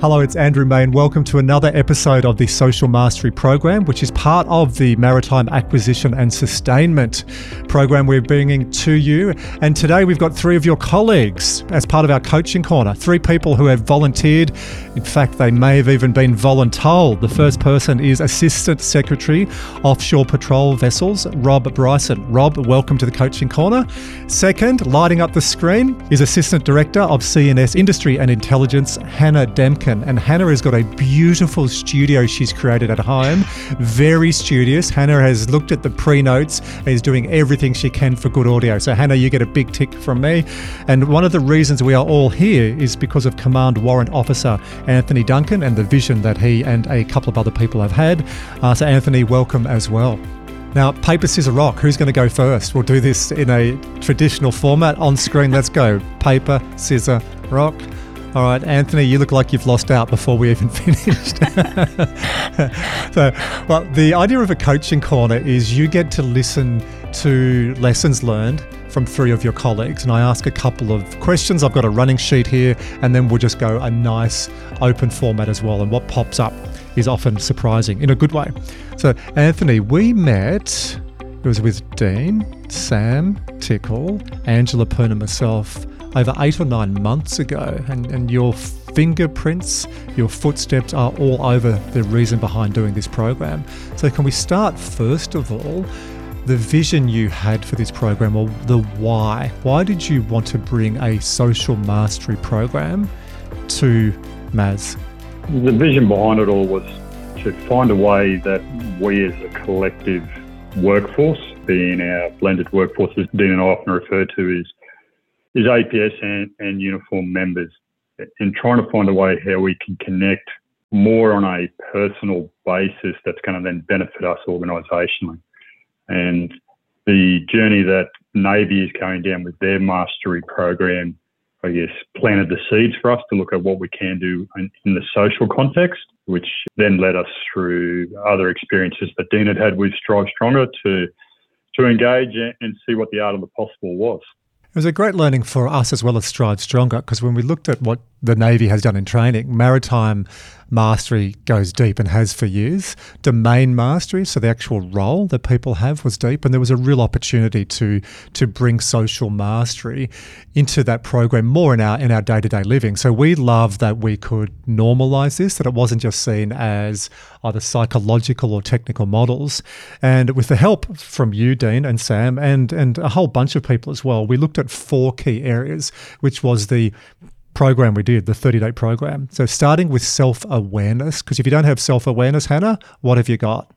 Hello, it's Andrew May, and Welcome to another episode of the Social Mastery Program, which is part of the Maritime Acquisition and Sustainment program we're bringing to you. And today we've got three of your colleagues as part of our coaching corner. Three people who have volunteered. In fact, they may have even been voluntold. The first person is Assistant Secretary, Offshore Patrol Vessels, Rob Bryson. Rob, welcome to the coaching corner. Second, lighting up the screen is Assistant Director of CNS Industry and Intelligence, Hannah And Hannah has got a beautiful studio she's created at home, very studious. Hannah has looked at the pre notes is doing everything she can for good audio. So, Hannah, you get a big tick from me. And one of the reasons we are all here is because of Command Warrant Officer Anthony Duncan and the vision that he and a couple of other people have had. Uh, so, Anthony, welcome as well. Now, paper, scissors, rock. Who's going to go first? We'll do this in a traditional format. On screen, let's go. Paper, scissors, rock. All right, Anthony, you look like you've lost out before we even finished. so, well, the idea of a coaching corner is you get to listen to lessons learned from three of your colleagues, and I ask a couple of questions. I've got a running sheet here, and then we'll just go a nice open format as well. And what pops up is often surprising in a good way. So, Anthony, we met. It was with Dean, Sam Tickle, Angela Poon, and myself over eight or nine months ago, and, and your fingerprints, your footsteps are all over the reason behind doing this program. So, can we start first of all? The vision you had for this program, or the why. Why did you want to bring a social mastery program to MAS? The vision behind it all was to find a way that we as a collective workforce, being our blended workforce, as Dean and I often refer to, is is APS and, and uniform members and trying to find a way how we can connect more on a personal basis that's going to then benefit us organisationally. And the journey that Navy is going down with their mastery program, I guess, planted the seeds for us to look at what we can do in, in the social context, which then led us through other experiences that Dean had had with Strive Stronger to to engage and see what the art of the possible was. It was a great learning for us as well as Strive Stronger because when we looked at what the Navy has done in training, maritime mastery goes deep and has for years. Domain mastery, so the actual role that people have was deep, and there was a real opportunity to to bring social mastery into that program more in our in our day to day living. So we love that we could normalize this, that it wasn't just seen as either psychological or technical models. And with the help from you, Dean and Sam, and and a whole bunch of people as well, we looked at four key areas, which was the program we did, the 30 day program. So, starting with self awareness, because if you don't have self awareness, Hannah, what have you got?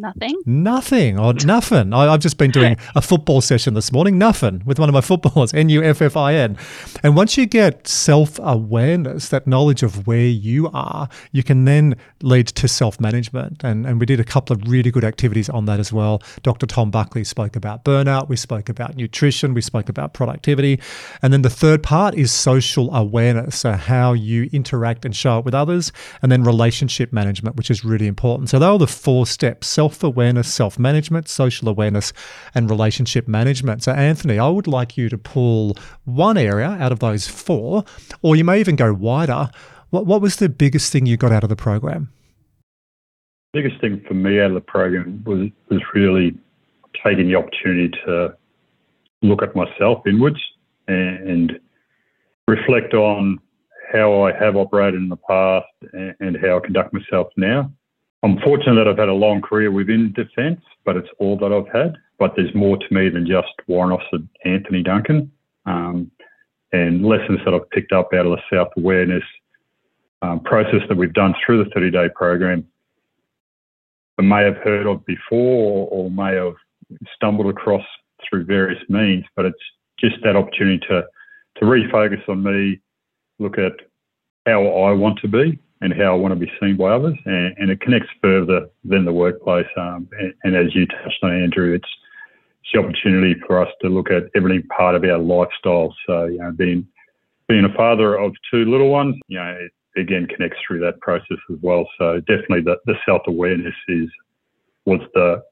Nothing. Nothing. Or nothing. I, have just been doing a football session this morning. Nothing with one of my footballers, N U F F I N. And once you get self awareness, that knowledge of where you are, you can then lead to self management. And, and we did a couple of really good activities on that as well. Dr. Tom Buckley spoke about burnout. We spoke about nutrition. We spoke about productivity. And then the third part is social awareness. So, how you interact and show up with others. And then relationship management, which is really important. So, they are the four steps self self awareness, self management, social awareness, and relationship management. So, Anthony, I would like you to pull one area out of those four, or you may even go wider. What, what was the biggest thing you got out of the program? biggest thing for me out of the program was, was really taking the opportunity to look at myself inwards and, reflect on how I have operated in the past and, and how I conduct myself now. I'm fortunate that I've had a long career within defence, but it's all that I've had. But there's more to me than just Warrant Officer Anthony Duncan. Um, and lessons that I've picked up out of the self awareness um, process that we've done through the 30 day program. I may have heard of before or may have stumbled across through various means, but it's just that opportunity to, to refocus on me, look at how I want to be and how I want to be seen by others. And, and it connects further than the workplace. Um, and, and, as you touched on, Andrew, it's, it's the opportunity for us to look at every part of our lifestyle. So, you know, being being a father of two little ones, you know, it again connects through that process as well. So definitely the, the self awareness is was the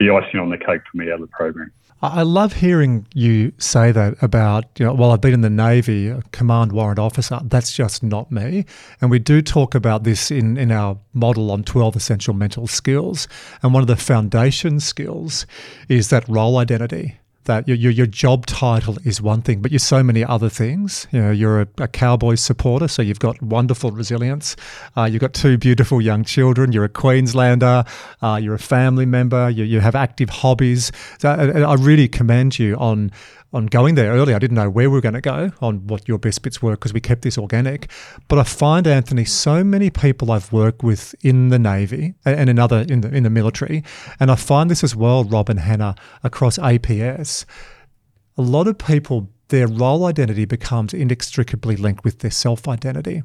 the icing on the cake for me out of the program. I love hearing you say that about, you know, while I've been in the Navy, a command warrant officer, that's just not me. And we do talk about this in, in our model on 12 essential mental skills. And one of the foundation skills is that role identity that your, your, your job title is one thing, but you're so many other things. You know, you're a, a Cowboys supporter, so you've got wonderful resilience. Uh, you've got two beautiful young children. You're a Queenslander. Uh, you're a family member. You, you have active hobbies. So I, I really commend you on on going there early. I didn't know where we were going to go on what your best bits were because we kept this organic. But I find Anthony, so many people I've worked with in the Navy and in other in the in the military, and I find this as well, Rob and Hannah, across APS. A lot of people, their role identity becomes inextricably linked with their self identity.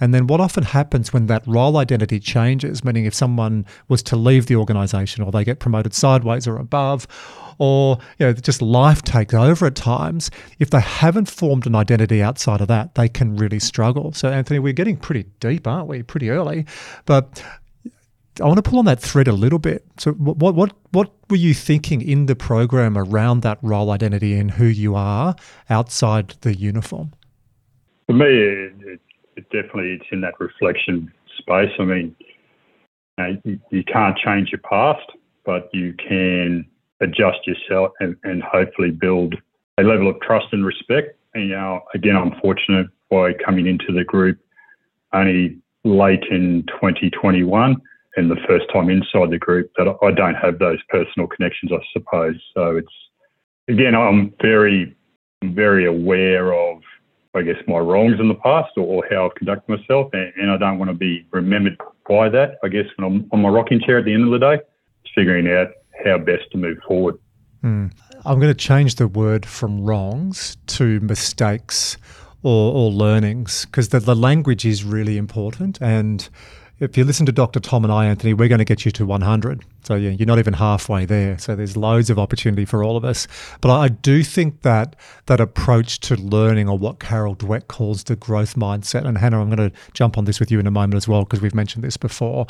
And then what often happens when that role identity changes, meaning if someone was to leave the organization or they get promoted sideways or above, or you know, just life takes over at times, if they haven't formed an identity outside of that, they can really struggle. So, Anthony, we're getting pretty deep, aren't we? Pretty early. But I want to pull on that thread a little bit. So, what what what were you thinking in the program around that role identity and who you are outside the uniform? For me, it, it definitely it's in that reflection space. I mean, you, you can't change your past, but you can adjust yourself and, and hopefully build a level of trust and respect. And, you know, again, I'm fortunate by coming into the group only late in 2021 and the first time inside the group that I don't have those personal connections, I suppose. So it's, again, I'm very, very aware of, I guess, my wrongs in the past or, or how I've conducted myself. And, and, I don't want to be remembered by that. I guess when I'm on my rocking chair at the end of the day, figuring out how best to move forward. Mm. I'm going to change the word from wrongs to mistakes or, or learnings because the, the language is really important. And if you listen to Dr. Tom and I, Anthony, we're going to get you to 100. So yeah, you're not even halfway there. So there's loads of opportunity for all of us. But I do think that that approach to learning, or what Carol Dweck calls the growth mindset, and Hannah, I'm going to jump on this with you in a moment as well because we've mentioned this before.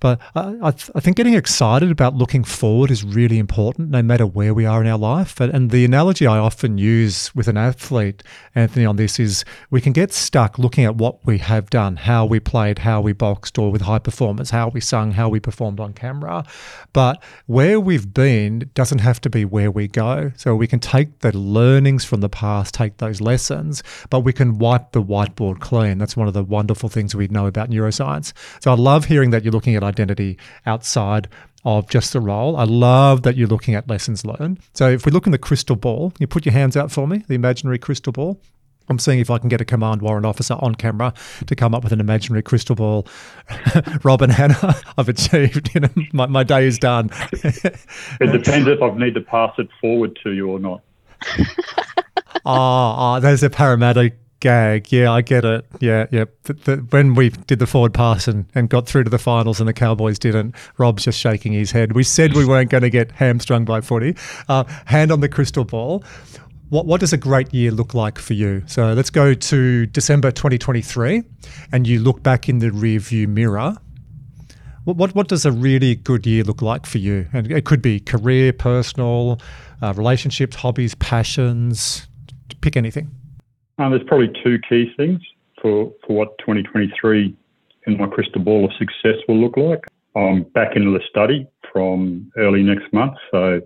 But I, I, th- I, think getting excited about looking forward is really important, no matter where we are in our life. And, and the analogy I often use with an athlete, Anthony, on this is we can get stuck looking at what we have done, how we played, how we boxed, or with high performance, how we sung, how we performed on camera. But where we've been doesn't have to be where we go. So we can take the learnings from the past, take those lessons, but we can wipe the whiteboard clean. That's one of the wonderful things we know about neuroscience. So I love hearing that you're looking at identity outside of just the role. I love that you're looking at lessons learned. So if we look in the crystal ball, you put your hands out for me, the imaginary crystal ball. I'm seeing if I can get a command warrant officer on camera to come up with an imaginary crystal ball. Rob and Hannah, I've achieved. You know, my, my day is done. it depends if I need to pass it forward to you or not. oh, oh, there's a paramedic gag. Yeah, I get it. Yeah, yeah. The, the, when we did the forward pass and, and got through to the finals and the Cowboys didn't, Rob's just shaking his head. We said we weren't going to get hamstrung by footy. Uh, hand on the crystal ball what, what does a great year look like for you? So let's go to December 2023 and you look back in the rearview mirror. What, what, what does a really good year look like for you? And it could be career, personal, uh, relationships, hobbies, passions, pick anything. Um, there's probably two key things for, for what 2023 in my crystal ball of success will look like. I'm back into the study from early next month. So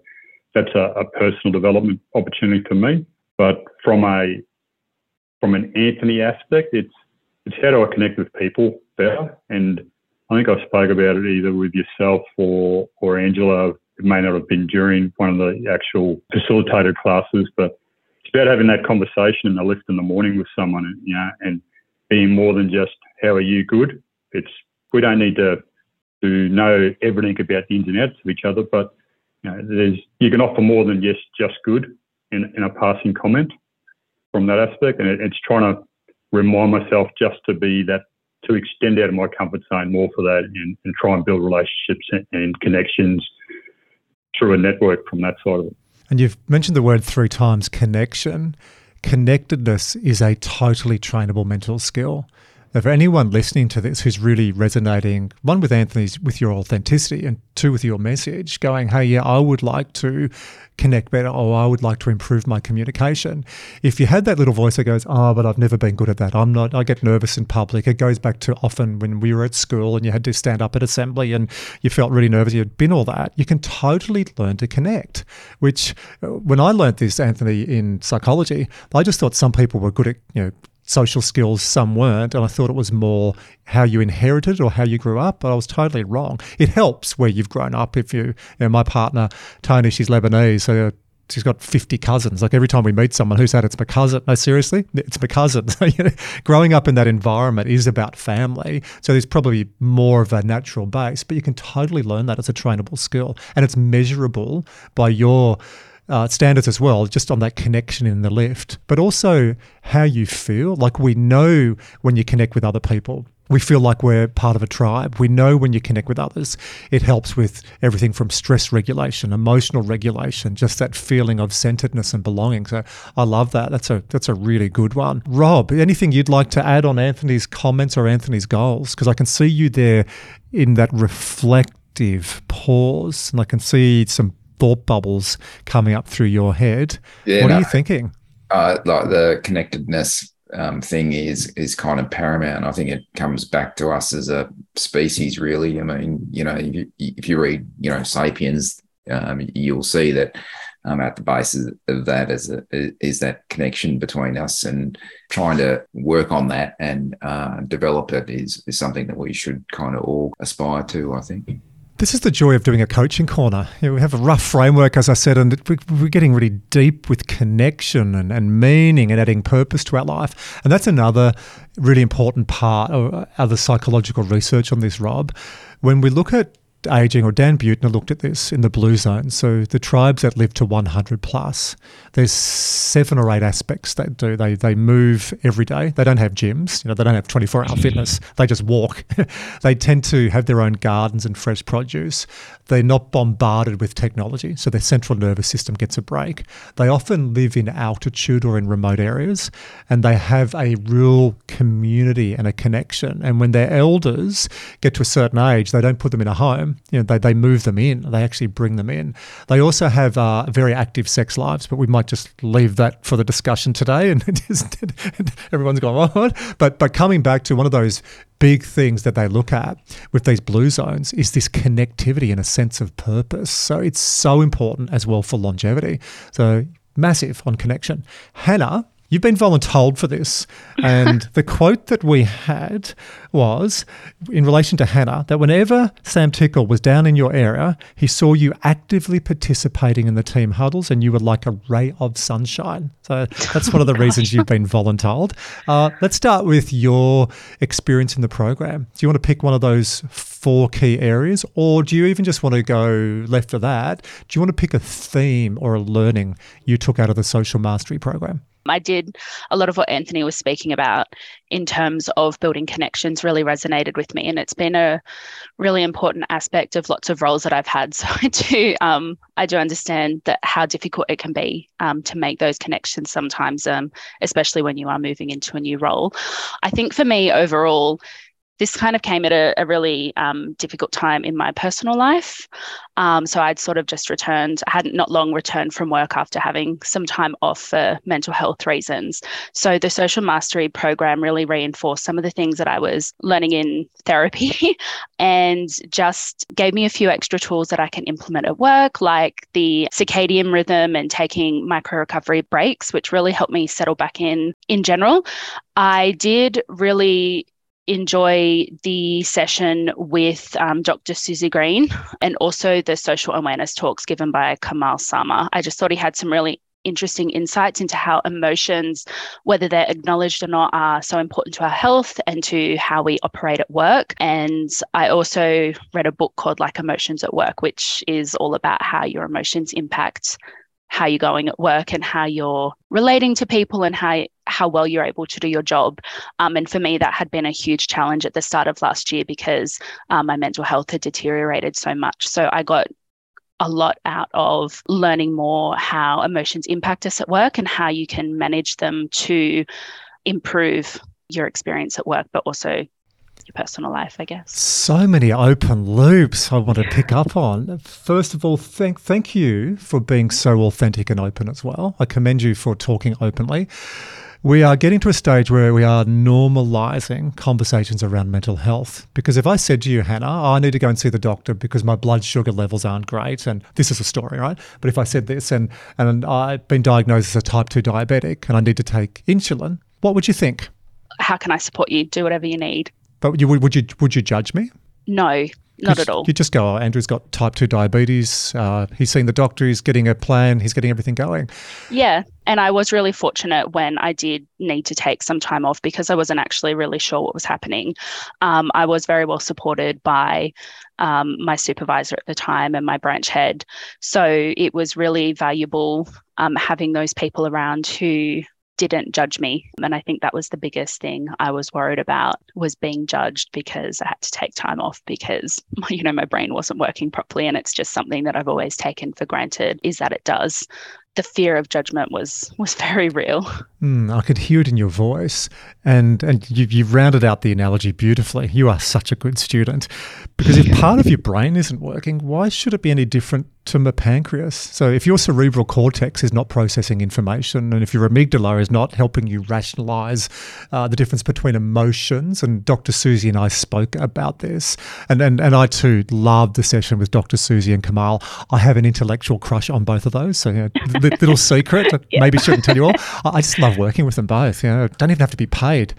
that's a, a personal development opportunity for me. But from a from an Anthony aspect, it's it's how do I connect with people better? And I think I spoke about it either with yourself or or Angela. It may not have been during one of the actual facilitated classes, but it's about having that conversation in the lift in the morning with someone, you know, and being more than just how are you good. It's we don't need to to know everything about the ins and outs of each other, but you know, there's you can offer more than just just good in, in a passing comment from that aspect, and it, it's trying to remind myself just to be that to extend out of my comfort zone more for that, and, and try and build relationships and, and connections through a network from that side of it. And you've mentioned the word three times: connection. Connectedness is a totally trainable mental skill for anyone listening to this who's really resonating, one with Anthony's, with your authenticity, and two with your message, going, hey, yeah, I would like to connect better, or I would like to improve my communication. If you had that little voice that goes, oh, but I've never been good at that. I'm not, I get nervous in public. It goes back to often when we were at school and you had to stand up at assembly and you felt really nervous. You'd been all that. You can totally learn to connect, which uh, when I learned this, Anthony, in psychology, I just thought some people were good at, you know, social skills, some weren't. And I thought it was more how you inherited or how you grew up, but I was totally wrong. It helps where you've grown up. If you, you know, my partner, Tony, she's Lebanese, so uh, she's got 50 cousins. Like every time we meet someone, who's that? It's my cousin. No, seriously, it's my cousin. growing up in that environment is about family. So there's probably more of a natural base, but you can totally learn that as a trainable skill. And it's measurable by your uh, standards as well, just on that connection in the lift, but also how you feel. Like we know when you connect with other people, we feel like we're part of a tribe. We know when you connect with others, it helps with everything from stress regulation, emotional regulation, just that feeling of centeredness and belonging. So I love that. That's a that's a really good one. Rob, anything you'd like to add on Anthony's comments or Anthony's goals? Because I can see you there in that reflective pause, and I can see some thought bubbles coming up through your head. Yeah, what no, are you thinking? Uh, like the connectedness um, thing is is kind of paramount. I think it comes back to us as a species, really. I mean, you know, if you, if you read, you know, *Sapiens*, um, you'll see that um, at the base of that is a, is that connection between us, and trying to work on that and uh, develop it is is something that we should kind of all aspire to. I think. This is the joy of doing a coaching corner. You know, we have a rough framework, as I said, and we're getting really deep with connection and, and meaning and adding purpose to our life. And that's another really important part of uh, other psychological research on this, Rob. When we look at aging, or Dan Buettner looked at this in the blue zone. So the tribes that live to 100 plus, there's seven or eight aspects that do. They they move every day. They don't have gyms. You know, they don't have 24 hour fitness. They just walk. they tend to have their own gardens and fresh produce. They're not bombarded with technology, so their central nervous system gets a break. They often live in altitude or in remote areas, and they have a real community and a connection. And when their elders get to a certain age, they don't put them in a home. You know, they, they move them in. They actually bring them in. They also have uh, very active sex lives, but we might just leave that for the discussion today. And just, everyone's going, what? But but coming back to one of those big things that they look at with these blue zones is this connectivity and a sense of purpose. So it's so important as well for longevity. So massive on connection. Hannah You've been voluntold for this. And the quote that we had was in relation to Hannah that whenever Sam Tickle was down in your area, he saw you actively participating in the team huddles and you were like a ray of sunshine. So that's one of the reasons you've been voluntold. Uh, let's start with your experience in the program. Do you want to pick one of those four key areas, or do you even just want to go left of that? Do you want to pick a theme or a learning you took out of the social mastery program? I did a lot of what Anthony was speaking about in terms of building connections really resonated with me. And it's been a really important aspect of lots of roles that I've had. So I do, um, I do understand that how difficult it can be um, to make those connections sometimes, um, especially when you are moving into a new role. I think for me overall, this kind of came at a, a really um, difficult time in my personal life. Um, so I'd sort of just returned, I hadn't not long returned from work after having some time off for mental health reasons. So the social mastery program really reinforced some of the things that I was learning in therapy and just gave me a few extra tools that I can implement at work, like the circadian rhythm and taking micro recovery breaks, which really helped me settle back in in general. I did really enjoy the session with um, Dr. Suzy Green and also the social awareness talks given by Kamal Sarma. I just thought he had some really interesting insights into how emotions, whether they're acknowledged or not, are so important to our health and to how we operate at work. And I also read a book called Like Emotions at Work, which is all about how your emotions impact how you're going at work and how you're relating to people and how how well you're able to do your job. Um, and for me, that had been a huge challenge at the start of last year because um, my mental health had deteriorated so much. So I got a lot out of learning more how emotions impact us at work and how you can manage them to improve your experience at work, but also your personal life, I guess. So many open loops I want to pick up on. First of all, thank thank you for being so authentic and open as well. I commend you for talking openly. We are getting to a stage where we are normalizing conversations around mental health. Because if I said to you, Hannah, oh, I need to go and see the doctor because my blood sugar levels aren't great, and this is a story, right? But if I said this and, and I've been diagnosed as a type 2 diabetic and I need to take insulin, what would you think? How can I support you? Do whatever you need. But you, would you would you judge me? No, not at all. You just go, oh, Andrew's got type 2 diabetes. Uh, he's seen the doctor. He's getting a plan. He's getting everything going. Yeah. And I was really fortunate when I did need to take some time off because I wasn't actually really sure what was happening. Um, I was very well supported by um, my supervisor at the time and my branch head. So it was really valuable um, having those people around who didn't judge me. And i think that was the biggest thing i was worried about was being judged because i had to take time off because you know my brain wasn't working properly. And it's just something that i've always taken for granted is that it does. The fear of judgment was was very real. Mm, I could hear it in your voice, and and you you rounded out the analogy beautifully. You are such a good student, because if part of your brain isn't working, why should it be any different to my pancreas? So if your cerebral cortex is not processing information, and if your amygdala is not helping you rationalize uh, the difference between emotions, and Dr. Suzy and I spoke about this, and and and I too loved the session with Dr. Suzy and Kamal. I have an intellectual crush on both of those, so. You know, little secret. yeah. Maybe shouldn't tell you all. I just love working with them both. You know, don't even have to be paid.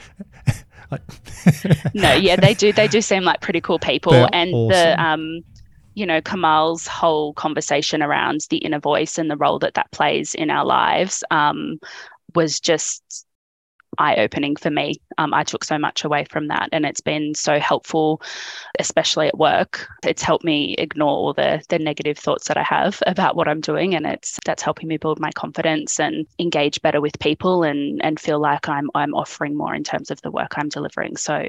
no, yeah, they do. They do seem like pretty cool people, They're and awesome. the um, you know, Kamal's whole conversation around the inner voice and the role that that plays in our lives um, was just eye opening for me. Um, I took so much away from that, and it's been so helpful, especially at work. It's helped me ignore all the the negative thoughts that I have about what I'm doing, and it's that's helping me build my confidence and engage better with people, and and feel like I'm I'm offering more in terms of the work I'm delivering. So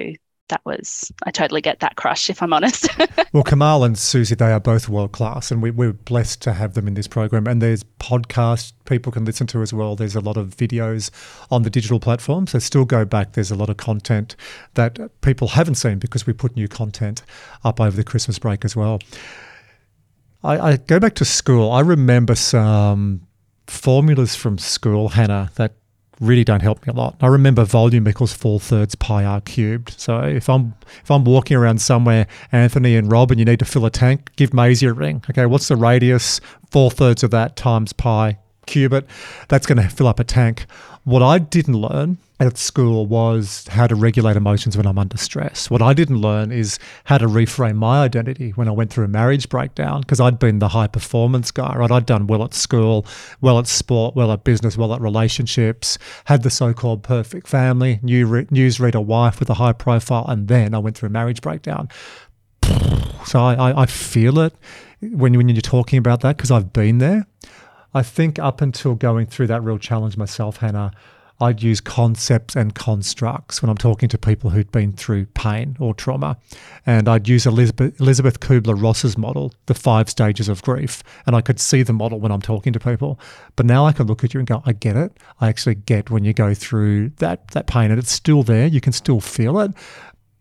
that was I totally get that crush if I'm honest. well, Kamal and Suzy, they are both world class, and we, we're blessed to have them in this program. And there's podcasts people can listen to as well. There's a lot of videos on the digital platform, so still go back. There's a lot of content that people haven't seen because we put new content up over the Christmas break as well. I, I go back to school. I remember some formulas from school, Hannah, that really don't help me a lot. I remember volume equals four thirds pi r cubed. So if I'm if I'm walking around somewhere, Anthony and Rob, and you need to fill a tank, give Maisie a ring. Okay, what's the radius? Four thirds of that times pi cube it. That's going to fill up a tank. What I didn't learn at school was how to regulate emotions when I'm under stress. What I didn't learn is how to reframe my identity when I went through a marriage breakdown because I'd been the high performance guy, right? I'd done well at school, well at sport, well at business, well at relationships, had the so called perfect family, new re- newsreader wife with a high profile, and then I went through a marriage breakdown. So I, I, I feel it when, when you're talking about that because I've been there. I think up until going through that real challenge myself, Hannah, I'd use concepts and constructs when I'm talking to people who'd been through pain or trauma. And I'd use Elizabeth, Elizabeth Kubler Ross's model, the five stages of grief. And I could see the model when I'm talking to people. But now I can look at you and go, I get it. I actually get when you go through that, that pain and it's still there. You can still feel it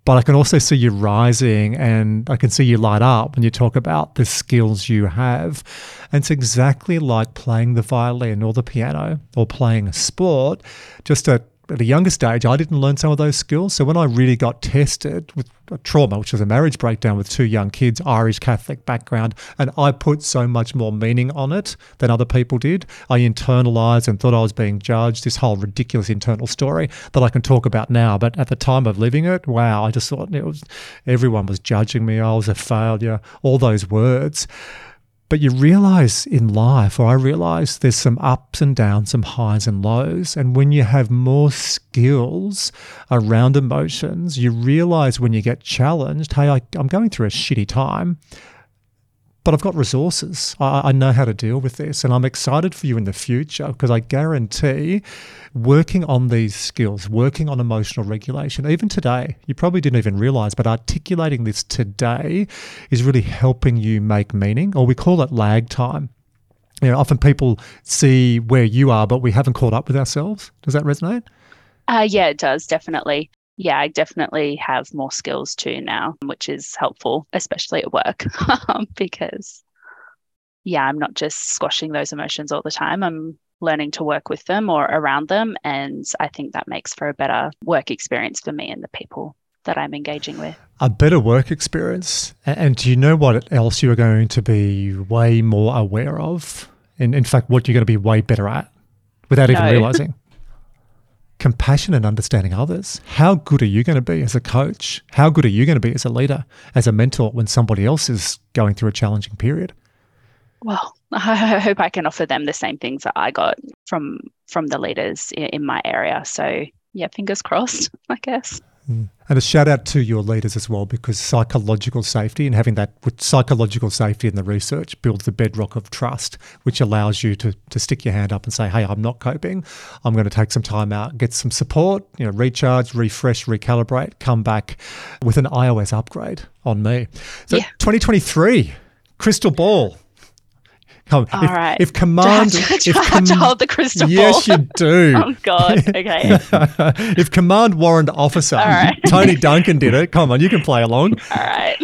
but I can also see you rising and I can see you light up when you talk about the skills you have. And it's exactly like playing the violin or the piano or playing a sport, just a at a younger stage, I didn't learn some of those skills. So when I really got tested with trauma, which was a marriage breakdown with two young kids, Irish Catholic background, and I put so much more meaning on it than other people did. I internalized and thought I was being judged, this whole ridiculous internal story that I can talk about now. But at the time of living it, wow, I just thought it was everyone was judging me. I was a failure, all those words. But you realize in life, or I realize there's some ups and downs, some highs and lows. And when you have more skills around emotions, you realize when you get challenged, hey, I, am going through a shitty time but I've got resources. I, I, know how to deal with this, and I'm excited for you in the future because I guarantee working on these skills, working on emotional regulation, even today, you probably didn't even realize, but articulating this today is really helping you make meaning, or we call it lag time. You know, often people see where you are, but we haven't caught up with ourselves. Does that resonate? Uh, yeah, it does definitely. Yeah, I definitely have more skills too now, which is helpful, especially at work, because yeah, I'm not just squashing those emotions all the time. I'm learning to work with them or around them. And I think that makes for a better work experience for me and the people that I'm engaging with. A better work experience. And do you know what else you're going to be way more aware of? In, in fact, what you're going to be way better at without no. even realizing? Compassion and understanding others. How good are you going to be as a coach? How good are you going to be as a leader, as a mentor when somebody else is going through a challenging period? well, I hope I can offer them the same things that I got from from the leaders in, my area. So yeah, fingers crossed, I guess. Mm. And a shout out to your leaders as well, because psychological safety and having that psychological safety in the research builds the bedrock of trust, which allows you to, to stick your hand up and say, Hey, I'm not coping. I'm going to take some time out, get some support, you know, recharge, refresh, recalibrate, come back with an iOS upgrade on me. So yeah. 2023, crystal ball. Come, All if, right. if command, do I have, to, if com- to hold the crystal yes, you do. oh God. Okay. if command warrant officer right. Tony Duncan did it, come on, you can play along. All right.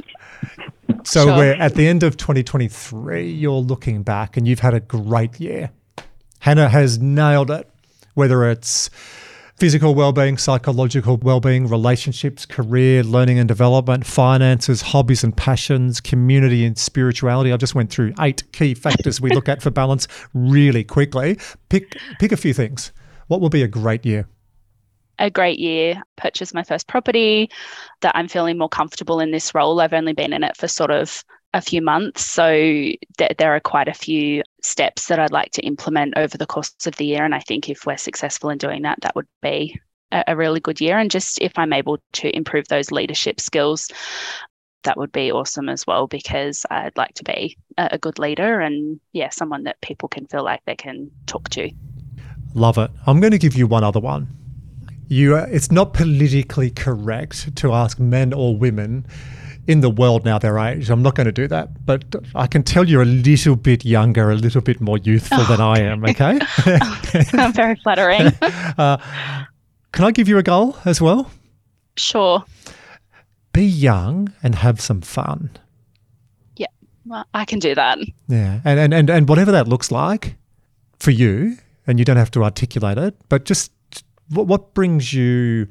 So sure. we're at the end of 2023. You're looking back, and you've had a great year. Hannah has nailed it. Whether it's physical well-being, psychological well-being, relationships, career, learning and development, finances, hobbies and passions, community and spirituality. I just went through eight key factors we look at for balance really quickly. Pick pick a few things. What will be a great year? a great year, purchased my first property, that I'm feeling more comfortable in this role. I've only been in it for sort of a few months. So th- there are quite a few steps that I'd like to implement over the course of the year. And I think if we're successful in doing that, that would be a, a really good year. And just if I'm able to improve those leadership skills, that would be awesome as well because I'd like to be a, a good leader and yeah, someone that people can feel like they can talk to. Love it. I'm going to give you one other one. You, uh, it's not politically correct to ask men or women in the world now their age. I'm not going to do that, but I can tell you're a little bit younger, a little bit more youthful oh, than I am. Okay, I'm very flattering. uh, can I give you a goal as well? Sure. Be young and have some fun. Yeah, well, I can do that. Yeah, and and and, and whatever that looks like for you, and you don't have to articulate it, but just what, what brings you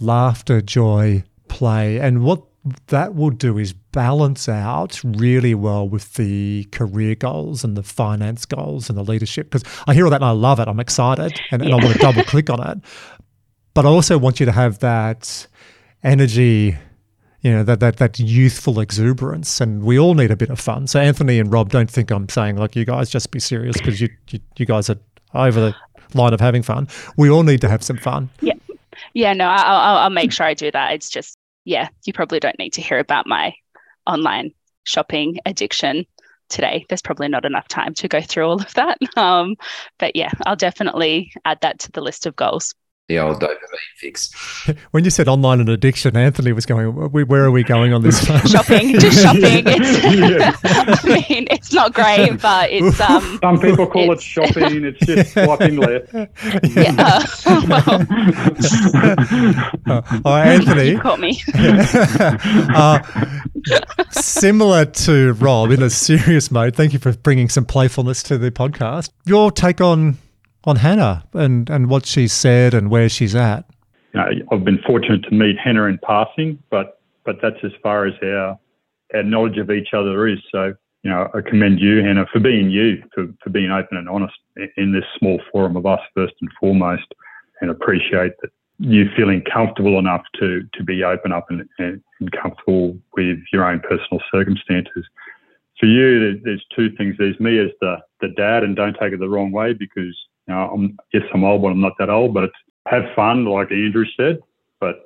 laughter, joy, play, and what that will do is balance out really well with the career goals and the finance goals and the leadership. Because I hear all that and I love it. I'm excited and, and I want to double click on it. But I also want you to have that energy, you know, that, that that youthful exuberance. And we all need a bit of fun. So Anthony and Rob, don't think I'm saying like you guys just be serious because you, you you guys are over the line of having fun. We all need to have some fun. Yeah. Yeah, no, I'll, I'll make sure I do that. It's just yeah, you probably don't need to hear about my online shopping addiction today. There's probably not enough time to go through all of that. Um, but yeah, I'll definitely add that to the list of goals the old dopamine fix. When you said online and addiction, Anthony was going, "Where are we going on this?" shopping, just shopping. It's, I mean, it's not great, but it's. Um, Some people call it shopping. It's just swiping left. Yeah. Uh, well. uh, oh, Anthony, you caught me. uh, similar to Rob in a serious mode. Thank you for bringing some playfulness to the podcast. Your take on on Hannah and, and what she said and where she's at? You know, I've been fortunate to meet Hannah in passing, but but that's as far as our our knowledge of each other is. So, you know, I commend you, Hannah, for being you, for, for being open and honest in this small forum of us first and foremost, and appreciate that you feeling comfortable enough to to be open up and, and, and comfortable with your own personal circumstances. For you, there's two things. There's me as the the dad, and don't take it the wrong way because you know, I'm, yes, I'm old, but I'm not that old. But have fun, like Andrew said. But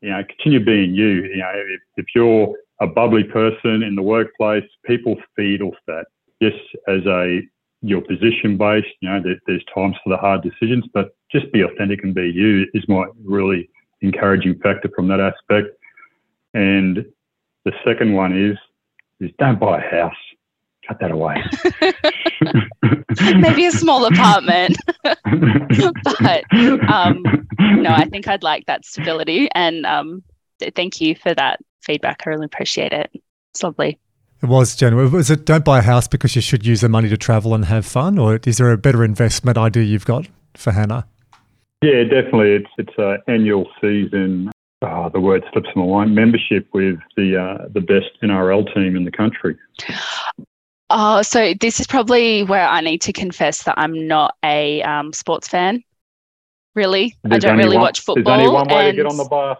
you know, continue being you. You know, if, if you're a bubbly person in the workplace, people feed off that. Yes, as a your position based, you know, there, there's times for the hard decisions, but just be authentic and be you is my really encouraging factor from that aspect. And the second one is is don't buy a house cut that away. Maybe a small apartment. but um, no, I think I'd like that stability. And um, thank you for that feedback. I really appreciate it. It's lovely. It was, Jen. Was it don't buy a house because you should use the money to travel and have fun? Or is there a better investment idea you've got for Hannah? Yeah, definitely. It's it's an annual season. Oh, the word slips in my mind. Membership with the uh, the best NRL team in the country. Oh, so this is probably where I need to confess that I'm not a um, sports fan. Really, there's I don't really one, watch football. There's only one way to get on the bus.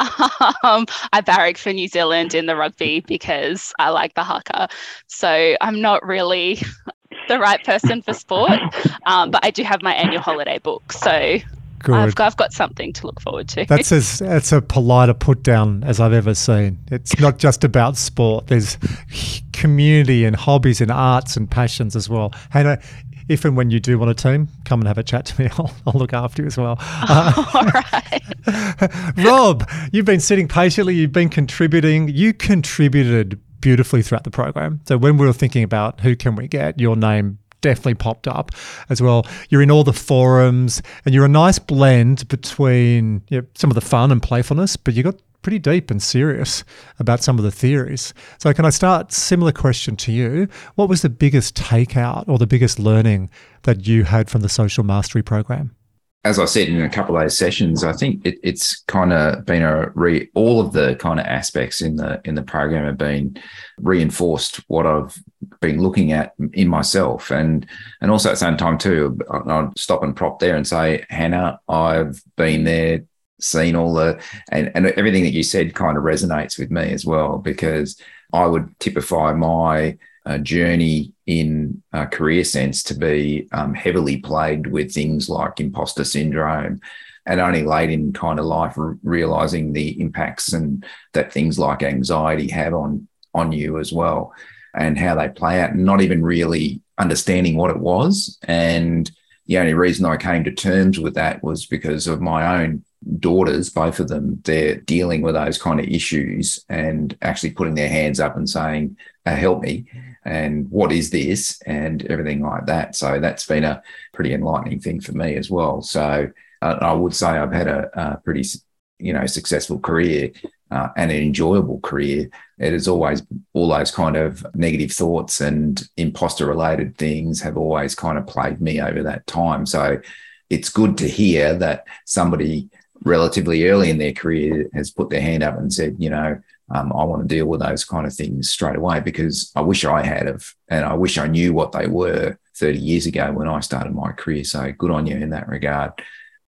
Um, I barrack for New Zealand in the rugby because I like the haka. So I'm not really the right person for sport, um, but I do have my annual holiday book. So Good. I've got, I've got something to look forward to. That's as that's a politer put down as I've ever seen. It's not just about sport. There's community and hobbies and arts and passions as well. Hannah, if and when you do want a team, come and have a chat to me. I'll, I'll look after you as well. Uh, All right. Rob, you've been sitting patiently. You've been contributing. You contributed beautifully throughout the program. So when we were thinking about who can we get, your name definitely popped up as well. You're in all the forums, and you're a nice blend between you know, some of the fun and playfulness, but you got pretty deep and serious about some of the theories. So, can I start? Similar question to you. What was the biggest takeout or the biggest learning that you had from the social mastery program? as I said in a couple of those sessions, I think it, it's kind of been a re all of the kind of aspects in the in the program have been reinforced what I've been looking at in myself, and and also at the same time too, I'll stop and prop there and say, Hannah, I've been there, seen all the and and everything that you said kind of resonates with me as well because I would typify my uh, journey in career sense to be um, heavily plagued with things like imposter syndrome and only late in kind of life realizing the impacts and that things like anxiety have on on you as well and how they play out not even really understanding what it was and the only reason I came to terms with that was because of my own daughters, both of them, they're dealing with those kind of issues and actually putting their hands up and saying, uh, help me. And what is this? And everything like that. So that's been a pretty enlightening thing for me as well. So uh, I would say I've had a, a pretty, you know, successful career uh, and an enjoyable career. It is always all those kind of negative thoughts and imposter related things have always kind of plagued me over that time. So it's good to hear that somebody relatively early in their career has put their hand up and said, you know, um, I want to deal with those kind of things straight away because I wish I had of, and I wish I knew what they were 30 years ago when I started my career. So good on you in that regard.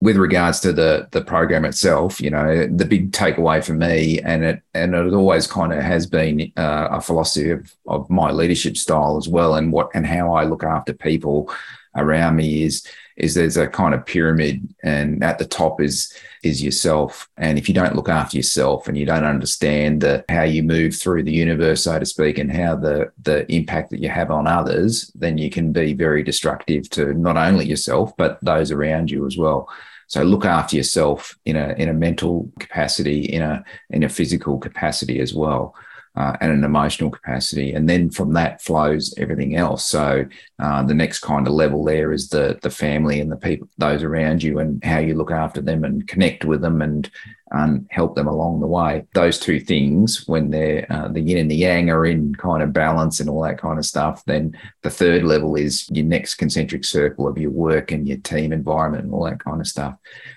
With regards to the the program itself, you know, the big takeaway for me, and it and it always kind of has been uh, a philosophy of, of my leadership style as well, and what and how I look after people around me is is there's a kind of pyramid and at the top is is yourself. And if you don't look after yourself and you don't understand the how you move through the universe so to speak and how the the impact that you have on others then you can be very destructive to not only yourself but those around you as well so look after yourself in a in a mental capacity in a in a physical capacity as well uh, and an emotional capacity. And then from that flows everything else. So uh, the next kind of level there is the the family and the people, those around you, and how you look after them and connect with them and um, help them along the way. Those two things, when they're uh, the yin and the yang are in kind of balance and all that kind of stuff, then the third level is your next concentric circle of your work and your team environment and all that kind of stuff.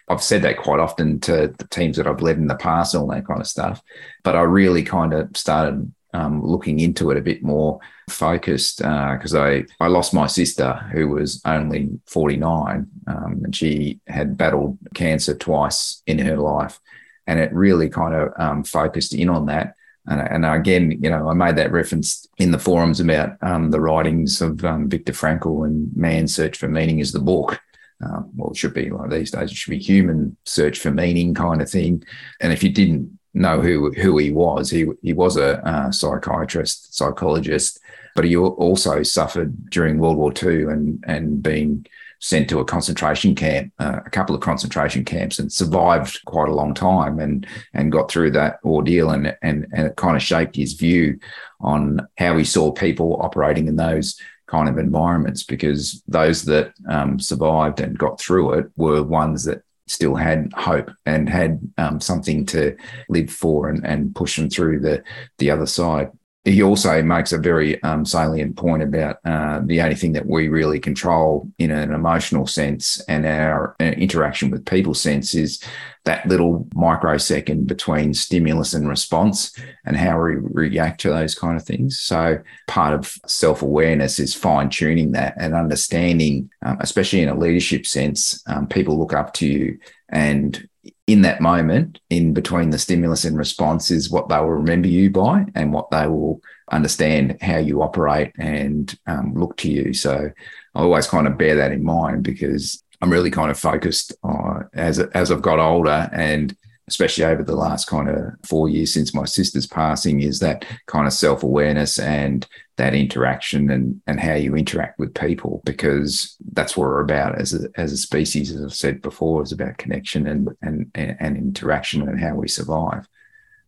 I've said that quite often to the teams that I've led in the past, and all that kind of stuff. But I really kind of started um, looking into it a bit more focused because uh, I, I lost my sister who was only 49 um, and she had battled cancer twice in her life and it really kind of um, focused in on that. And, and, again, you know, I made that reference in the forums about um, the writings of um, Viktor Frankl and Man's Search for Meaning is the book. Um, well, it should be like these days, it should be human search for meaning kind of thing. And if you didn't know who who he was, he he was a uh, psychiatrist, psychologist, but he also suffered during World War II and and being sent to a concentration camp, uh, a couple of concentration camps, and survived quite a long time and and got through that ordeal, and and and it kind of shaped his view on how he saw people operating in those kind of environments because those that um, survived and got through it were ones that still had hope and had um, something to live for and, and push them through the the other side he also makes a very um, salient point about uh, the only thing that we really control in an emotional sense and our uh, interaction with people sense is that little microsecond between stimulus and response and how we react to those kind of things. So, part of self awareness is fine tuning that and understanding, um, especially in a leadership sense, um, people look up to you and in that moment, in between the stimulus and response, is what they will remember you by and what they will understand how you operate and um, look to you. So I always kind of bear that in mind because I'm really kind of focused on as as I've got older and especially over the last kind of four years since my sister's passing, is that kind of self awareness and that interaction and, and how you interact with people, because that's what we're about as a, as a species, as I've said before, is about connection and, and, and interaction and how we survive.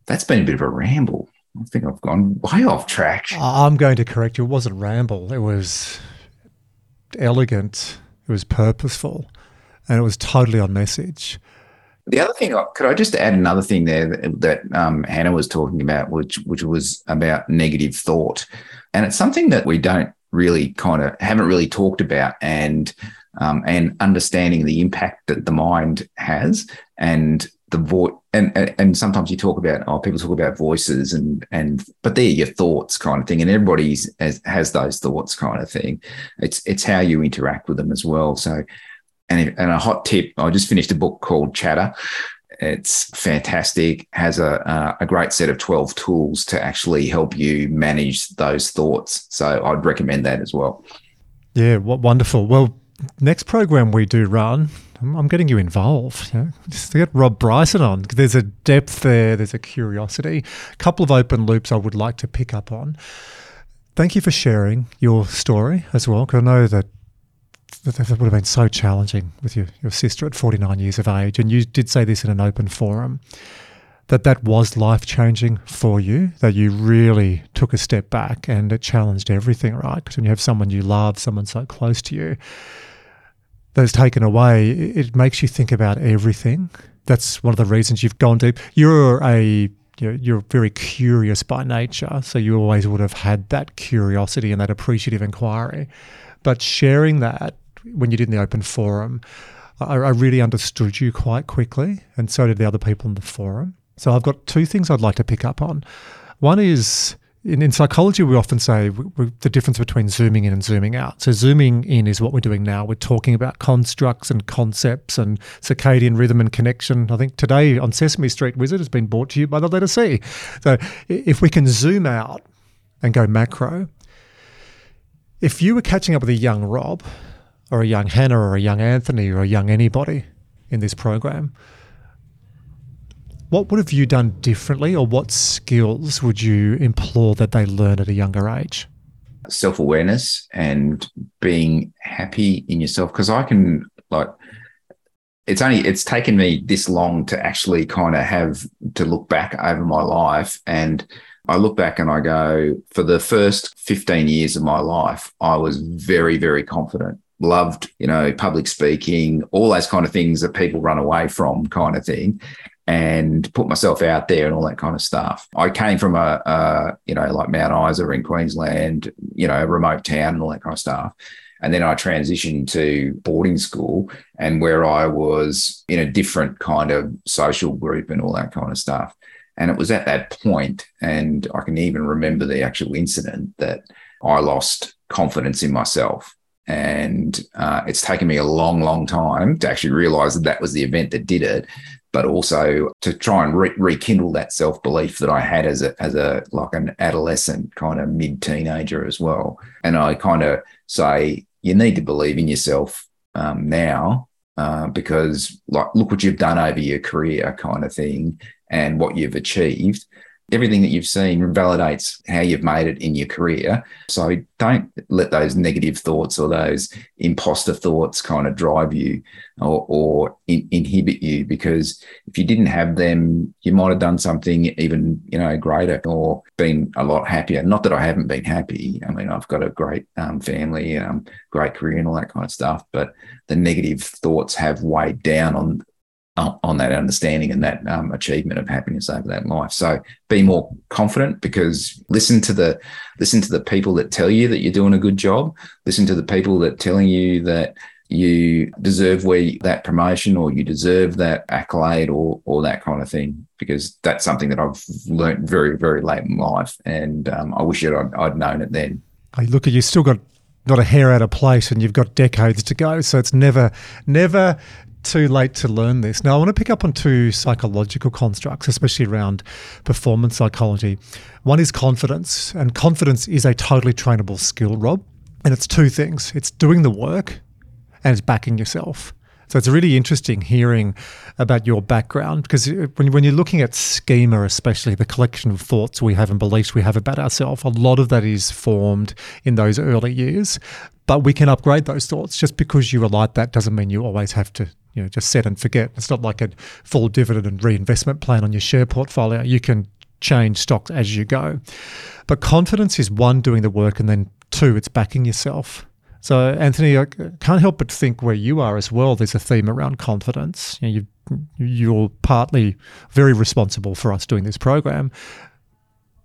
That's been a bit of a ramble. I think I've gone way off track. I'm going to correct you. It wasn't ramble. It was elegant. It was purposeful, and it was totally on message. The other thing, could I just add another thing there that, that um, Hannah was talking about, which which was about negative thought, and it's something that we don't really kind of haven't really talked about, and um, and understanding the impact that the mind has, and the voice, and, and and sometimes you talk about oh people talk about voices and and but they're your thoughts kind of thing, and everybody's has, has those thoughts kind of thing. It's it's how you interact with them as well. So and, and a hot tip, I just finished a book called Chatter. It's fantastic, has a, a great set of 12 tools to actually help you manage those thoughts. So I'd recommend that as well. Yeah, what wonderful. Well, next program we do run, I'm getting you involved. You? Just get Rob Bryson on. There's a depth there, there's a curiosity, a couple of open loops I would like to pick up on. Thank you for sharing your story as well, because I know that that, would have been so challenging with your, your sister at 49 years of age. And you did say this in an open forum that that was life changing for you, that you really took a step back and it challenged everything, right? Because when you have someone you love, someone so close to you, that's taken away, it makes you think about everything. That's one of the reasons you've gone deep. You're a you're very curious by nature, so you always would have had that curiosity and that appreciative inquiry. But sharing that when you did in the open forum, I, I really understood you quite quickly, and so did the other people in the forum. So I've got two things I'd like to pick up on. One is in, in psychology, we often say we, we, the difference between zooming in and zooming out. So, zooming in is what we're doing now. We're talking about constructs and concepts and circadian rhythm and connection. I think today on Sesame Street Wizard has been brought to you by the letter C. So, if we can zoom out and go macro, if you were catching up with a young Rob or a young Hannah or a young Anthony or a young anybody in this program, what would have you done differently or what skills would you implore that they learn at a younger age? Self awareness and being happy in yourself. Because I can, like, it's only it's taken me this long to actually kind of have to look back over my life and I look back and I go, for the first 15 years of my life, I was very, very confident loved, you know, public speaking, all those kind of things that people run away from, kind of thing, and put myself out there and all that kind of stuff. I came from a, a you know, like Mount Isa in Queensland, you know, a remote town and all that kind of stuff. And then I transitioned to boarding school and where I was in a different kind of social group and all that kind of stuff. And it was at that point, and I can even remember the actual incident that I lost confidence in myself and uh, it's taken me a long, long time to actually realize that that was the event that did it, but also to try and re- rekindle that self belief that I had as a, as a, like an adolescent kind of mid teenager as well. And I kind of say, you need to believe in yourself um, now uh, because like look what you've done over your career kind of thing and what you've achieved everything that you've seen validates how you've made it in your career. So don't let those negative thoughts or those imposter thoughts kind of drive you or, or in, inhibit you because if you didn't have them, you might have done something even, you know, greater or been a lot happier. Not that I haven't been happy. I mean, I've got a great um, family, um, great career and all that kind of stuff, but the negative thoughts have weighed down on on that understanding and that um, achievement of happiness over that life. So be more confident because listen to the listen to the people that tell you that you're doing a good job. Listen to the people that telling you that you deserve where that promotion or you deserve that accolade or or that kind of thing because that's something that I've learned very very late in life and um, I wish I'd, I'd known it then. Hey, look, you've still got not a hair out of place and you've got decades to go. So it's never, never too late to learn this. Now, I want to pick up on two psychological constructs, especially around performance psychology. One is confidence, and confidence is a totally trainable skill, Rob. And it's two things it's doing the work and it's backing yourself. So it's really interesting hearing about your background because when, when you're looking at schema, especially the collection of thoughts we have and beliefs we have about ourselves, a lot of that is formed in those early years. But we can upgrade those thoughts. Just because you are like that doesn't mean you always have to you know just set and forget. It's not like a full dividend and reinvestment plan on your share portfolio. You can change stocks as you go. But confidence is one doing the work, and then two, it's backing yourself. So, Anthony, I can't help but think where you are as well. There's a theme around confidence. You know, you, are partly very responsible for us doing this program,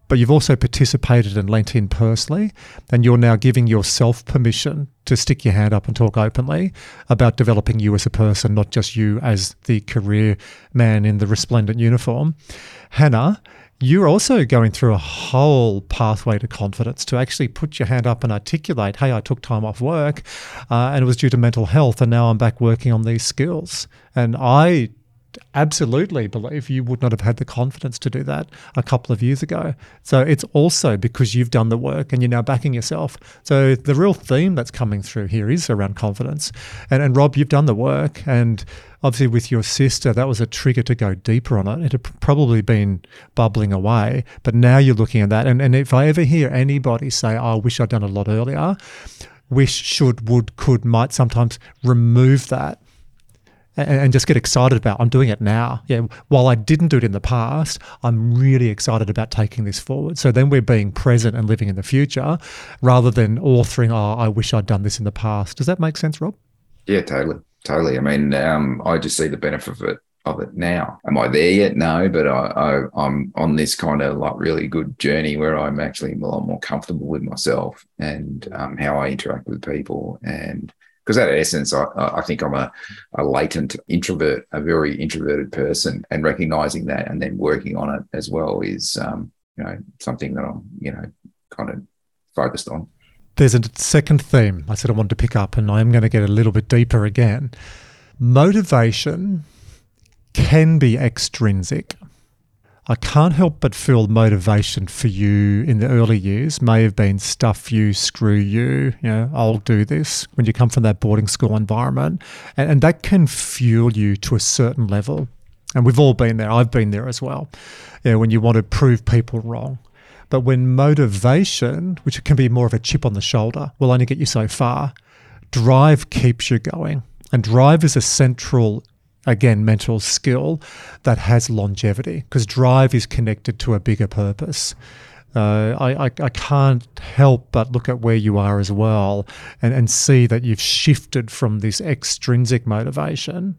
but you've also participated and lent in personally, and you're now giving yourself permission to stick your hand up and talk openly about developing you as a person, not just you as the career man in the resplendent uniform. Hannah, you're also going through a whole pathway to confidence to actually put your hand up and articulate, hey, I took time off work uh, and it was due to mental health, and now I'm back working on these skills. And I absolutely believe you would not have had the confidence to do that a couple of years ago. So it's also because you've done the work and you're now backing yourself. So the real theme that's coming through here is around confidence. And, and Rob, you've done the work. And obviously, with your sister, that was a trigger to go deeper on it. It had probably been bubbling away. But now you're looking at that. And, and if I ever hear anybody say, oh, I wish I'd done a lot earlier, wish, should, would, could, might sometimes remove that and, and just get excited about I'm doing it now. Yeah, while I didn't do it in the past, I'm really excited about taking this forward. So then we're being present and living in the future rather than authoring, oh, I wish I'd done this in the past. Does that make sense, Rob? Yeah, totally. Totally. I mean, um, I just see the benefit of it of it now. Am I there yet? No, but I, I am on this kind of like really good journey where I'm actually a lot more comfortable with myself and um, how I interact with people and because at essence, I, I think I'm a, a latent introvert, a very introverted person, and recognizing that and then working on it as well is, um, you know, something that I'm, you know, kind of focused on. There's a second theme I said I wanted to pick up, and I am going to get a little bit deeper again. Motivation can be extrinsic. I can't help but feel motivation for you in the early years may have been stuff you, screw you, you know, I'll do this when you come from that boarding school environment. And, and that can fuel you to a certain level. And we've all been there. I've been there as well. You know, when you want to prove people wrong. But when motivation, which can be more of a chip on the shoulder, will only get you so far, drive keeps you going. And drive is a central again, mental skill that has longevity because drive is connected to a bigger purpose. Uh, I, I, I, can't help but look at where you are as well and, and see that you've shifted from this extrinsic motivation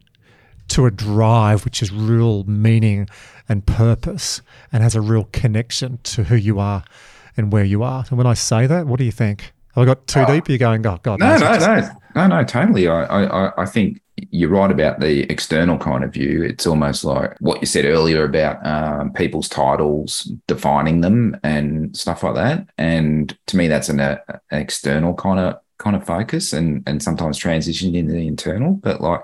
to a drive which is real meaning and purpose and has a real connection to who you are and where you are. And when I say that, what do you think? Have I got too oh. deep? You're going, oh, God. No, no, no, no, no, totally. I, I, I think you're right about the external kind of view. It's almost like what you said earlier about um, people's titles defining them and stuff like that. And to me, that's an, a, an external kind of kind of focus, and and sometimes transition into the internal. But like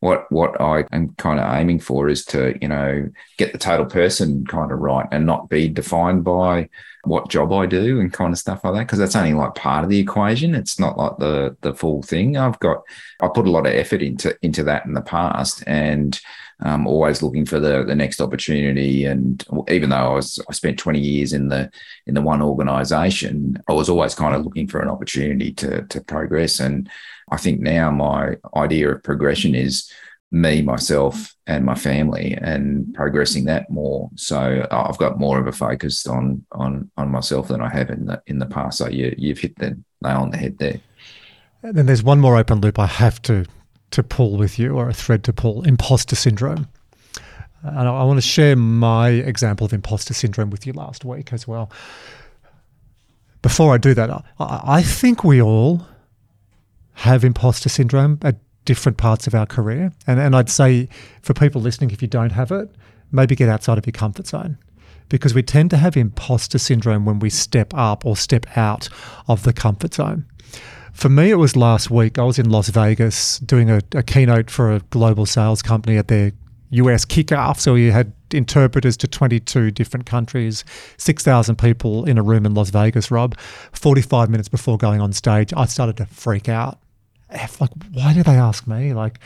what what I am kind of aiming for is to you know get the total person kind of right and not be defined by what job I do and kind of stuff like that because that's only like part of the equation. It's not like the the full thing. I've got I put a lot of effort into into that in the past and um, always looking for the the next opportunity. And even though I was I spent 20 years in the in the one organisation, I was always kind of looking for an opportunity to to progress. And I think now my idea of progression is me, myself, and my family, and progressing that more. So I've got more of a focus on on on myself than I have in the in the past. So you you've hit the nail on the head there. And then there's one more open loop I have to to pull with you, or a thread to pull: imposter syndrome. Uh, and I, I want to share my example of imposter syndrome with you last week as well. Before I do that, I, I think we all have imposter syndrome at different parts of our career. And, and I'd say for people listening, if you don't have it, maybe get outside of your comfort zone because we tend to have imposter syndrome when we step up or step out of the comfort zone. For me, it was last week. I was in Las Vegas doing a, a keynote for a global sales company at their US kickoff. So we had interpreters to 22 different countries, 6,000 people in a room in Las Vegas, Rob. 45 minutes before going on stage, I started to freak out like, why do they ask me? Like,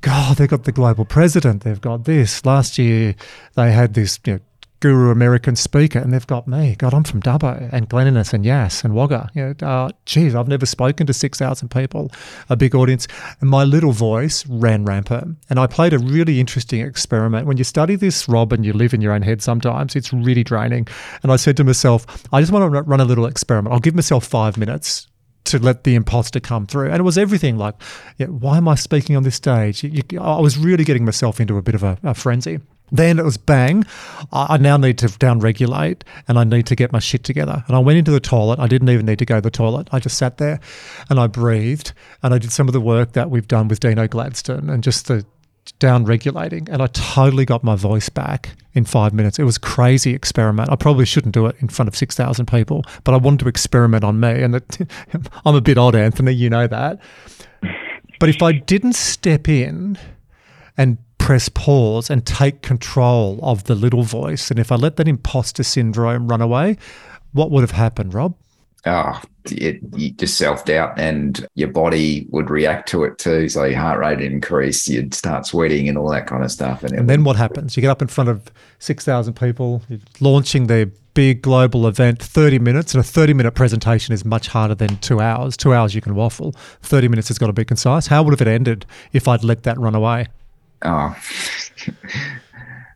God, they've got the global president. They've got this. Last year, they had this you know, guru American speaker, and they've got me. God, I'm from Dubbo and Glen Innes and Yass and Wagga. You know, uh, geez, I've never spoken to 6,000 people, a big audience. And my little voice ran rampant. And I played a really interesting experiment. When you study this, Rob, and you live in your own head sometimes, it's really draining. And I said to myself, I just want to run a little experiment. I'll give myself five minutes to let the imposter come through. And it was everything like, yeah, why am I speaking on this stage? You, I was really getting myself into a bit of a, a frenzy. Then it was bang, I now need to down regulate and I need to get my shit together. And I went into the toilet. I didn't even need to go to the toilet. I just sat there and I breathed and I did some of the work that we've done with Dino Gladstone and just the down regulating and I totally got my voice back in five minutes. It was crazy experiment. I probably shouldn't do it in front of 6,000 people, but I wanted to experiment on me. And it, I'm a bit odd, Anthony, you know that. But if I didn't step in and press pause and take control of the little voice, and if I let that imposter syndrome run away, what would have happened, Rob? Oh, it, you just self doubt and your body would react to it too. So your heart rate increase, you'd start sweating and all that kind of stuff. And, and then what happens? You get up in front of 6,000 people, launching their big global event, 30 minutes, and a 30 minute presentation is much harder than two hours. Two hours you can waffle, 30 minutes has got to be concise. How would have it ended if I'd let that run away? Oh.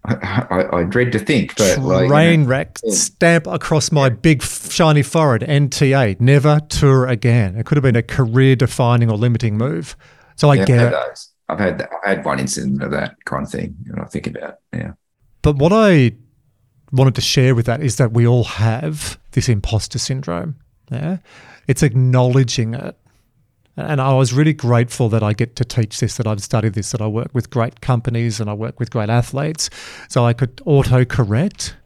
I, I, dread to think, but train like, you know, wreck yeah. stamp across my big shiny forehead. NTA, never tour again. It could have been a career-defining or limiting move. So I yeah, get I've it. I've had I had one incident of that kind of thing. When I think about, yeah. But what I wanted to share with that is that we all have this imposter syndrome. Yeah, it's acknowledging it and I was really grateful that I get to teach this, that I've studied this, that I work with great companies and I work with great athletes. So I could auto correct.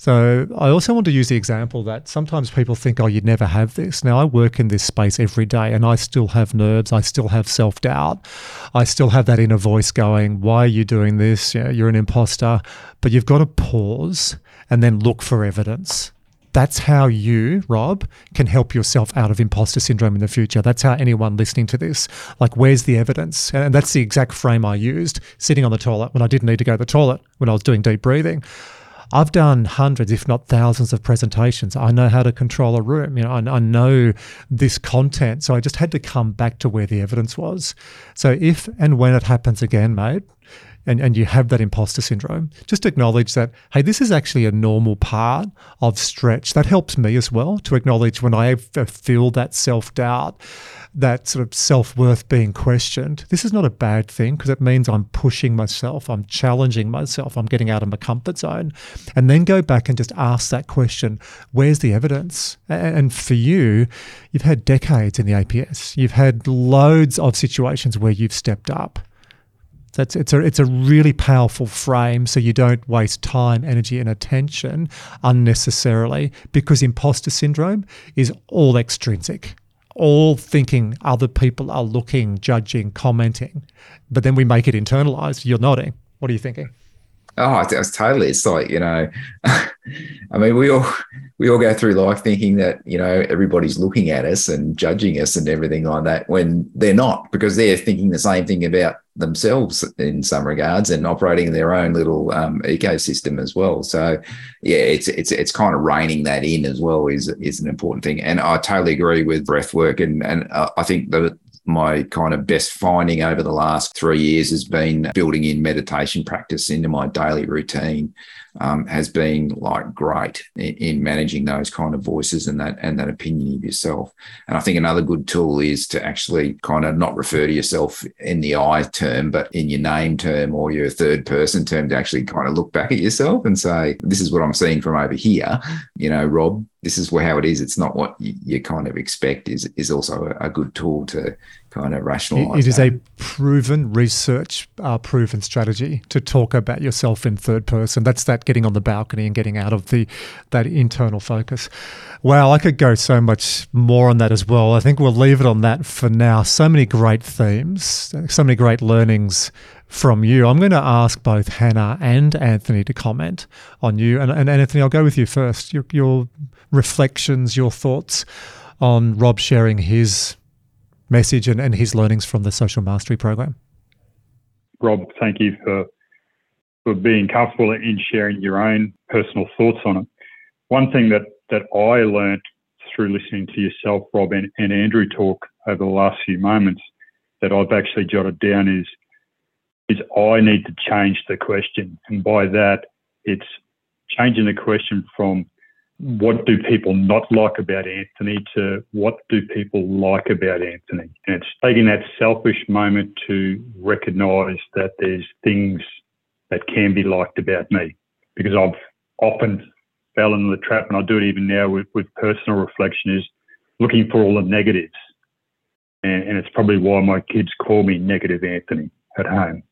So I also want to use the example that sometimes people think, oh, you'd never have this. Now I work in this space every day and I still have nerves. I still have self doubt. I still have that inner voice going, why are you doing this? You know, you're an imposter. But you've got to pause and then look for evidence. That's how you, Rob, can help yourself out of imposter syndrome in the future. That's how anyone listening to this, like, where's the evidence? And that's the exact frame I used sitting on the toilet when I didn't need to go to the toilet when I was doing deep breathing. I've done hundreds, if not thousands, of presentations. I know how to control a room. You know, I, I, know this content. So I just had to come back to where the evidence was. So if and when it happens again, mate, and, and you have that imposter syndrome, just acknowledge that, hey, this is actually a normal part of stretch. That helps me as well to acknowledge when I uh, feel that self doubt, that sort of self worth being questioned. This is not a bad thing because it means I'm pushing myself, I'm challenging myself, I'm getting out of my comfort zone. And then go back and just ask that question where's the evidence? And for you, you've had decades in the APS, you've had loads of situations where you've stepped up that's it's a it's a really powerful frame so you don't waste time, energy and attention unnecessarily because imposter syndrome is all extrinsic. All thinking other people are looking, judging, commenting. But then we make it internalized. You're nodding. What are you thinking? Oh, it's totally. It's like you know, I mean, we all we all go through life thinking that you know everybody's looking at us and judging us and everything like that when they're not because they're thinking the same thing about themselves in some regards and operating in their own little um, ecosystem as well. So, yeah, it's it's it's kind of reining that in as well is is an important thing. And I totally agree with breath work and and uh, I think the my kind of best finding over the last three years has been building in meditation practice into my daily routine um, has been like great in, in, managing those kind of voices and that and that opinion of yourself. And I think another good tool is to actually kind of not refer to yourself in the I term, but in your name term or your third person term to actually kind of look back at yourself and say, "This is what I'm seeing from over here." You know, Rob, this is how it is. It's not what you, you kind of expect. Is is also a, a, good tool to kind of rationalize. It is that. a proven research, uh, proven strategy to talk about yourself in third person. That's that getting on the balcony and getting out of the that internal focus. Wow, I could go so much more on that as well. I think we'll leave it on that for now. So many great themes, so many great learnings from you. I'm going to ask both Hannah and Anthony to comment on you. And, and Anthony, I'll go with you first. Your, your reflections, your thoughts on Rob sharing his message and, and his learnings from the social mastery program. Rob, thank you for for being comfortable in sharing your own personal thoughts on it. One thing that that I learned through listening to yourself, Rob, and, and Andrew talk over the last few moments that I've actually jotted down is is I need to change the question. And by that, it's changing the question from what do people not like about Anthony to what do people like about Anthony? And it's taking that selfish moment to recognize that there's things that can be liked about me because I've often fell into the trap and I do it even now with, with personal reflection is looking for all the negatives. And, and it's probably why my kids call me negative Anthony at home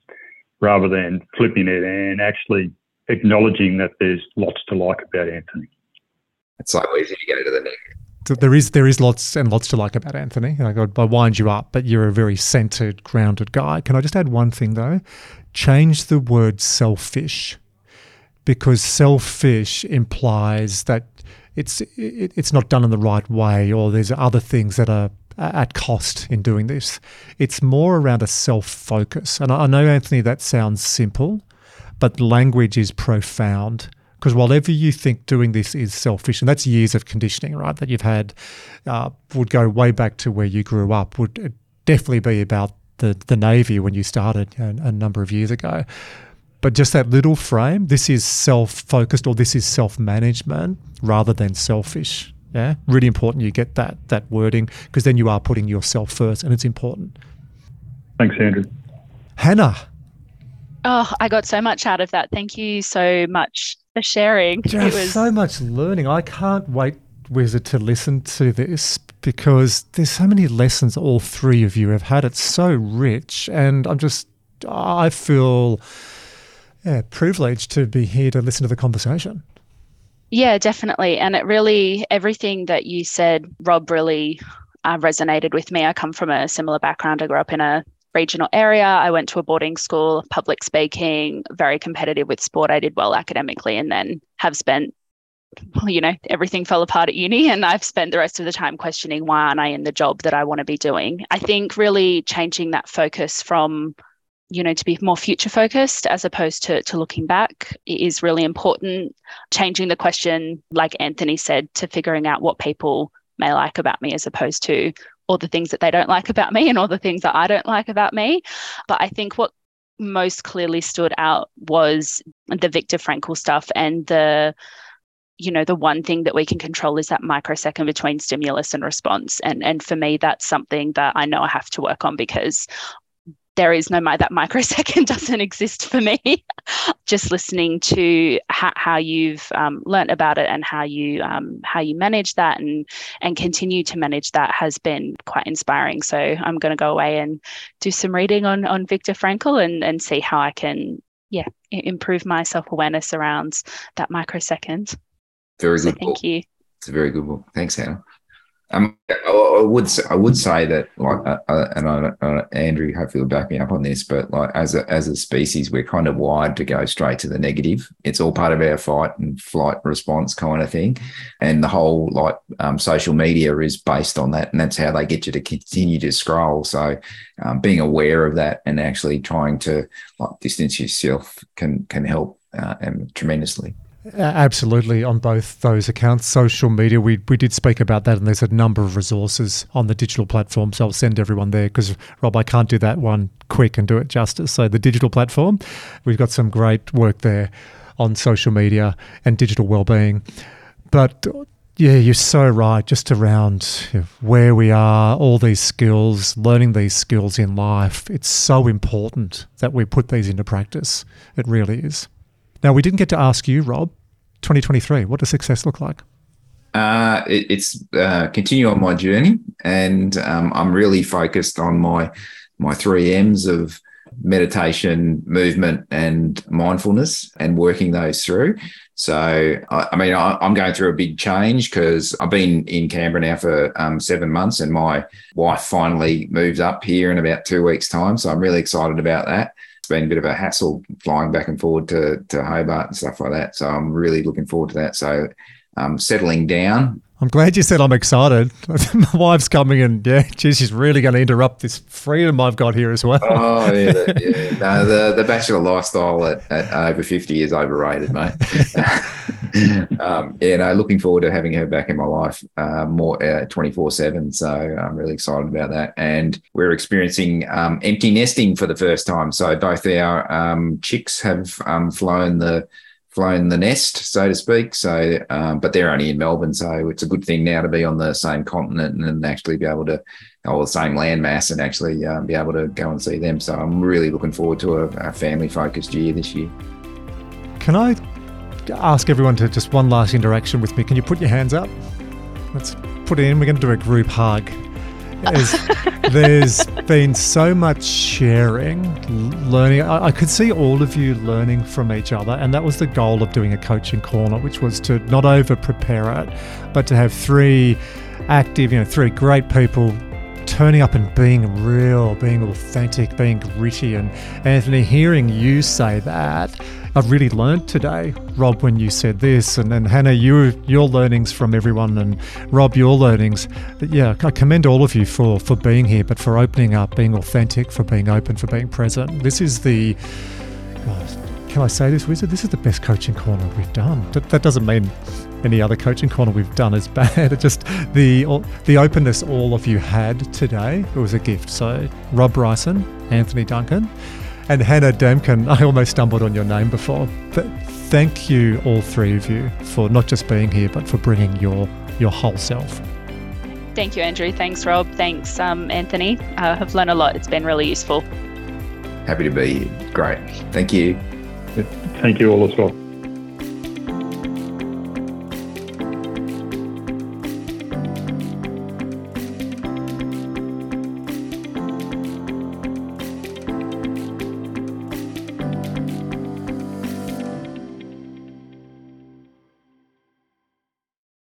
rather than flipping it and actually acknowledging that there's lots to like about Anthony. It's so easy to get into the negative. There is there is lots and lots to like about Anthony. I, I wind you up, but you're a very centered, grounded guy. Can I just add one thing though? Change the word selfish, because selfish implies that it's it, it's not done in the right way, or there's other things that are at cost in doing this. It's more around a self focus. And I know, Anthony, that sounds simple, but language is profound. Because whatever you think doing this is selfish, and that's years of conditioning, right, that you've had, uh, would go way back to where you grew up, would definitely be about the, the Navy when you started a, a number of years ago. But just that little frame, this is self focused or this is self management rather than selfish. Yeah, really important you get that that wording because then you are putting yourself first, and it's important. Thanks, Andrew. Hannah. Oh, I got so much out of that. Thank you so much for sharing. Just was so much learning. I can't wait, Wizard, to listen to this because there's so many lessons all three of you have had. It's so rich, and I'm just I feel yeah, privileged to be here to listen to the conversation. Yeah, definitely. And it really, everything that you said, Rob, really uh, resonated with me. I come from a similar background. I grew up in a regional area. I went to a boarding school, public speaking, very competitive with sport. I did well academically and then have spent, well, you know, everything fell apart at uni. And I've spent the rest of the time questioning why aren't I in the job that I want to be doing? I think really changing that focus from you know to be more future focused as opposed to, to looking back is really important changing the question like anthony said to figuring out what people may like about me as opposed to all the things that they don't like about me and all the things that i don't like about me. But i think what most clearly stood out was the viktor frankl stuff and the you know the one thing that we can control is that microsecond between stimulus and response. And and for me that's something that i know i have to work on because there is no that microsecond doesn't exist for me. Just listening to how, how you've um, learnt about it and how you um, how you manage that and and continue to manage that has been quite inspiring. So I'm going to go away and do some reading on on Viktor Frankl and and see how I can yeah improve my self awareness around that microsecond. Very good. So thank you. It's a very good book. Thanks, Hannah. Um, I would I would say that like uh, uh, and I, uh, Andrew hopefully will back me up on this, but like as a as a species, we're kind of wired to go straight to the negative. It's all part of our fight and flight response kind of thing, and the whole like um, social media is based on that, and that's how they get you to continue to scroll. So um, being aware of that and actually trying to like distance yourself can can help uh, tremendously. Absolutely, on both those accounts. Social media, we, we did speak about that, and there's a number of resources on the digital platform. So I'll send everyone there because, Rob, I can't do that one quick and do it justice. So, the digital platform, we've got some great work there on social media and digital well-being. But yeah, you're so right. Just around where we are, all these skills, learning these skills in life, it's so important that we put these into practice. It really is. Now, we didn't get to ask you, Rob, 2023, what does success look like? Uh, it, it's uh, continue on my journey, and um, I'm really focused on my my three M's of meditation, movement, and mindfulness, and working those through. So, I, I mean, I, am going through a big change because I've been in Canberra now for um, seven months, and my wife finally moves up here in about two weeks' time. So, I'm really excited about that been a bit of a hassle flying back and forward to, to Hobart and stuff like that. So I'm really looking forward to that. So um, settling down. I'm glad you said I'm excited. My wife's coming and yeah, geez, she's really going to interrupt this freedom I've got here as well. Oh yeah, the, yeah. No, the the bachelor lifestyle at, at over 50 is overrated, mate. um, yeah, no, looking forward to having her back in my life uh, more uh, 24 seven. So I'm really excited about that. And we're experiencing um, empty nesting for the first time. So both our um, chicks have um, flown the flown the nest, so to speak. So, um, but they're only in Melbourne, so it's a good thing now to be on the same continent and actually be able to, or the same landmass, and actually um, be able to go and see them. So, I'm really looking forward to a, a family focused year this year. Can I ask everyone to just one last interaction with me? Can you put your hands up? Let's put it in. We're going to do a group hug there's been so much sharing, learning. I, I, could see all of you learning from each other, and that was the goal of doing a coaching corner, which was to not over prepare it, but to have three active, you know, three great people turning up and being real, being authentic, being gritty. And Anthony, hearing you say that I've really learned today, Rob, when you said this, and, and Hannah, you your learnings from everyone, and Rob, your learnings. But yeah, I commend all of you for for being here, but for opening up, being authentic, for being open, for being present. This is the. Can I say this, Wizard? This is the best coaching corner we've done. That, that doesn't mean any other coaching corner we've done is bad. It just the the openness all of you had today. It was a gift. So Rob Bryson, Anthony Duncan and Hannah Demkin. I almost stumbled on your name before. But thank you, all three of you, for not just being here, but for bringing your your whole self. Thank you, Andrew. Thanks, Rob. Thanks, um, Anthony. Uh, I've learned a lot. It's been really useful. Happy to be here. Great. Thank you. Thank you all as well.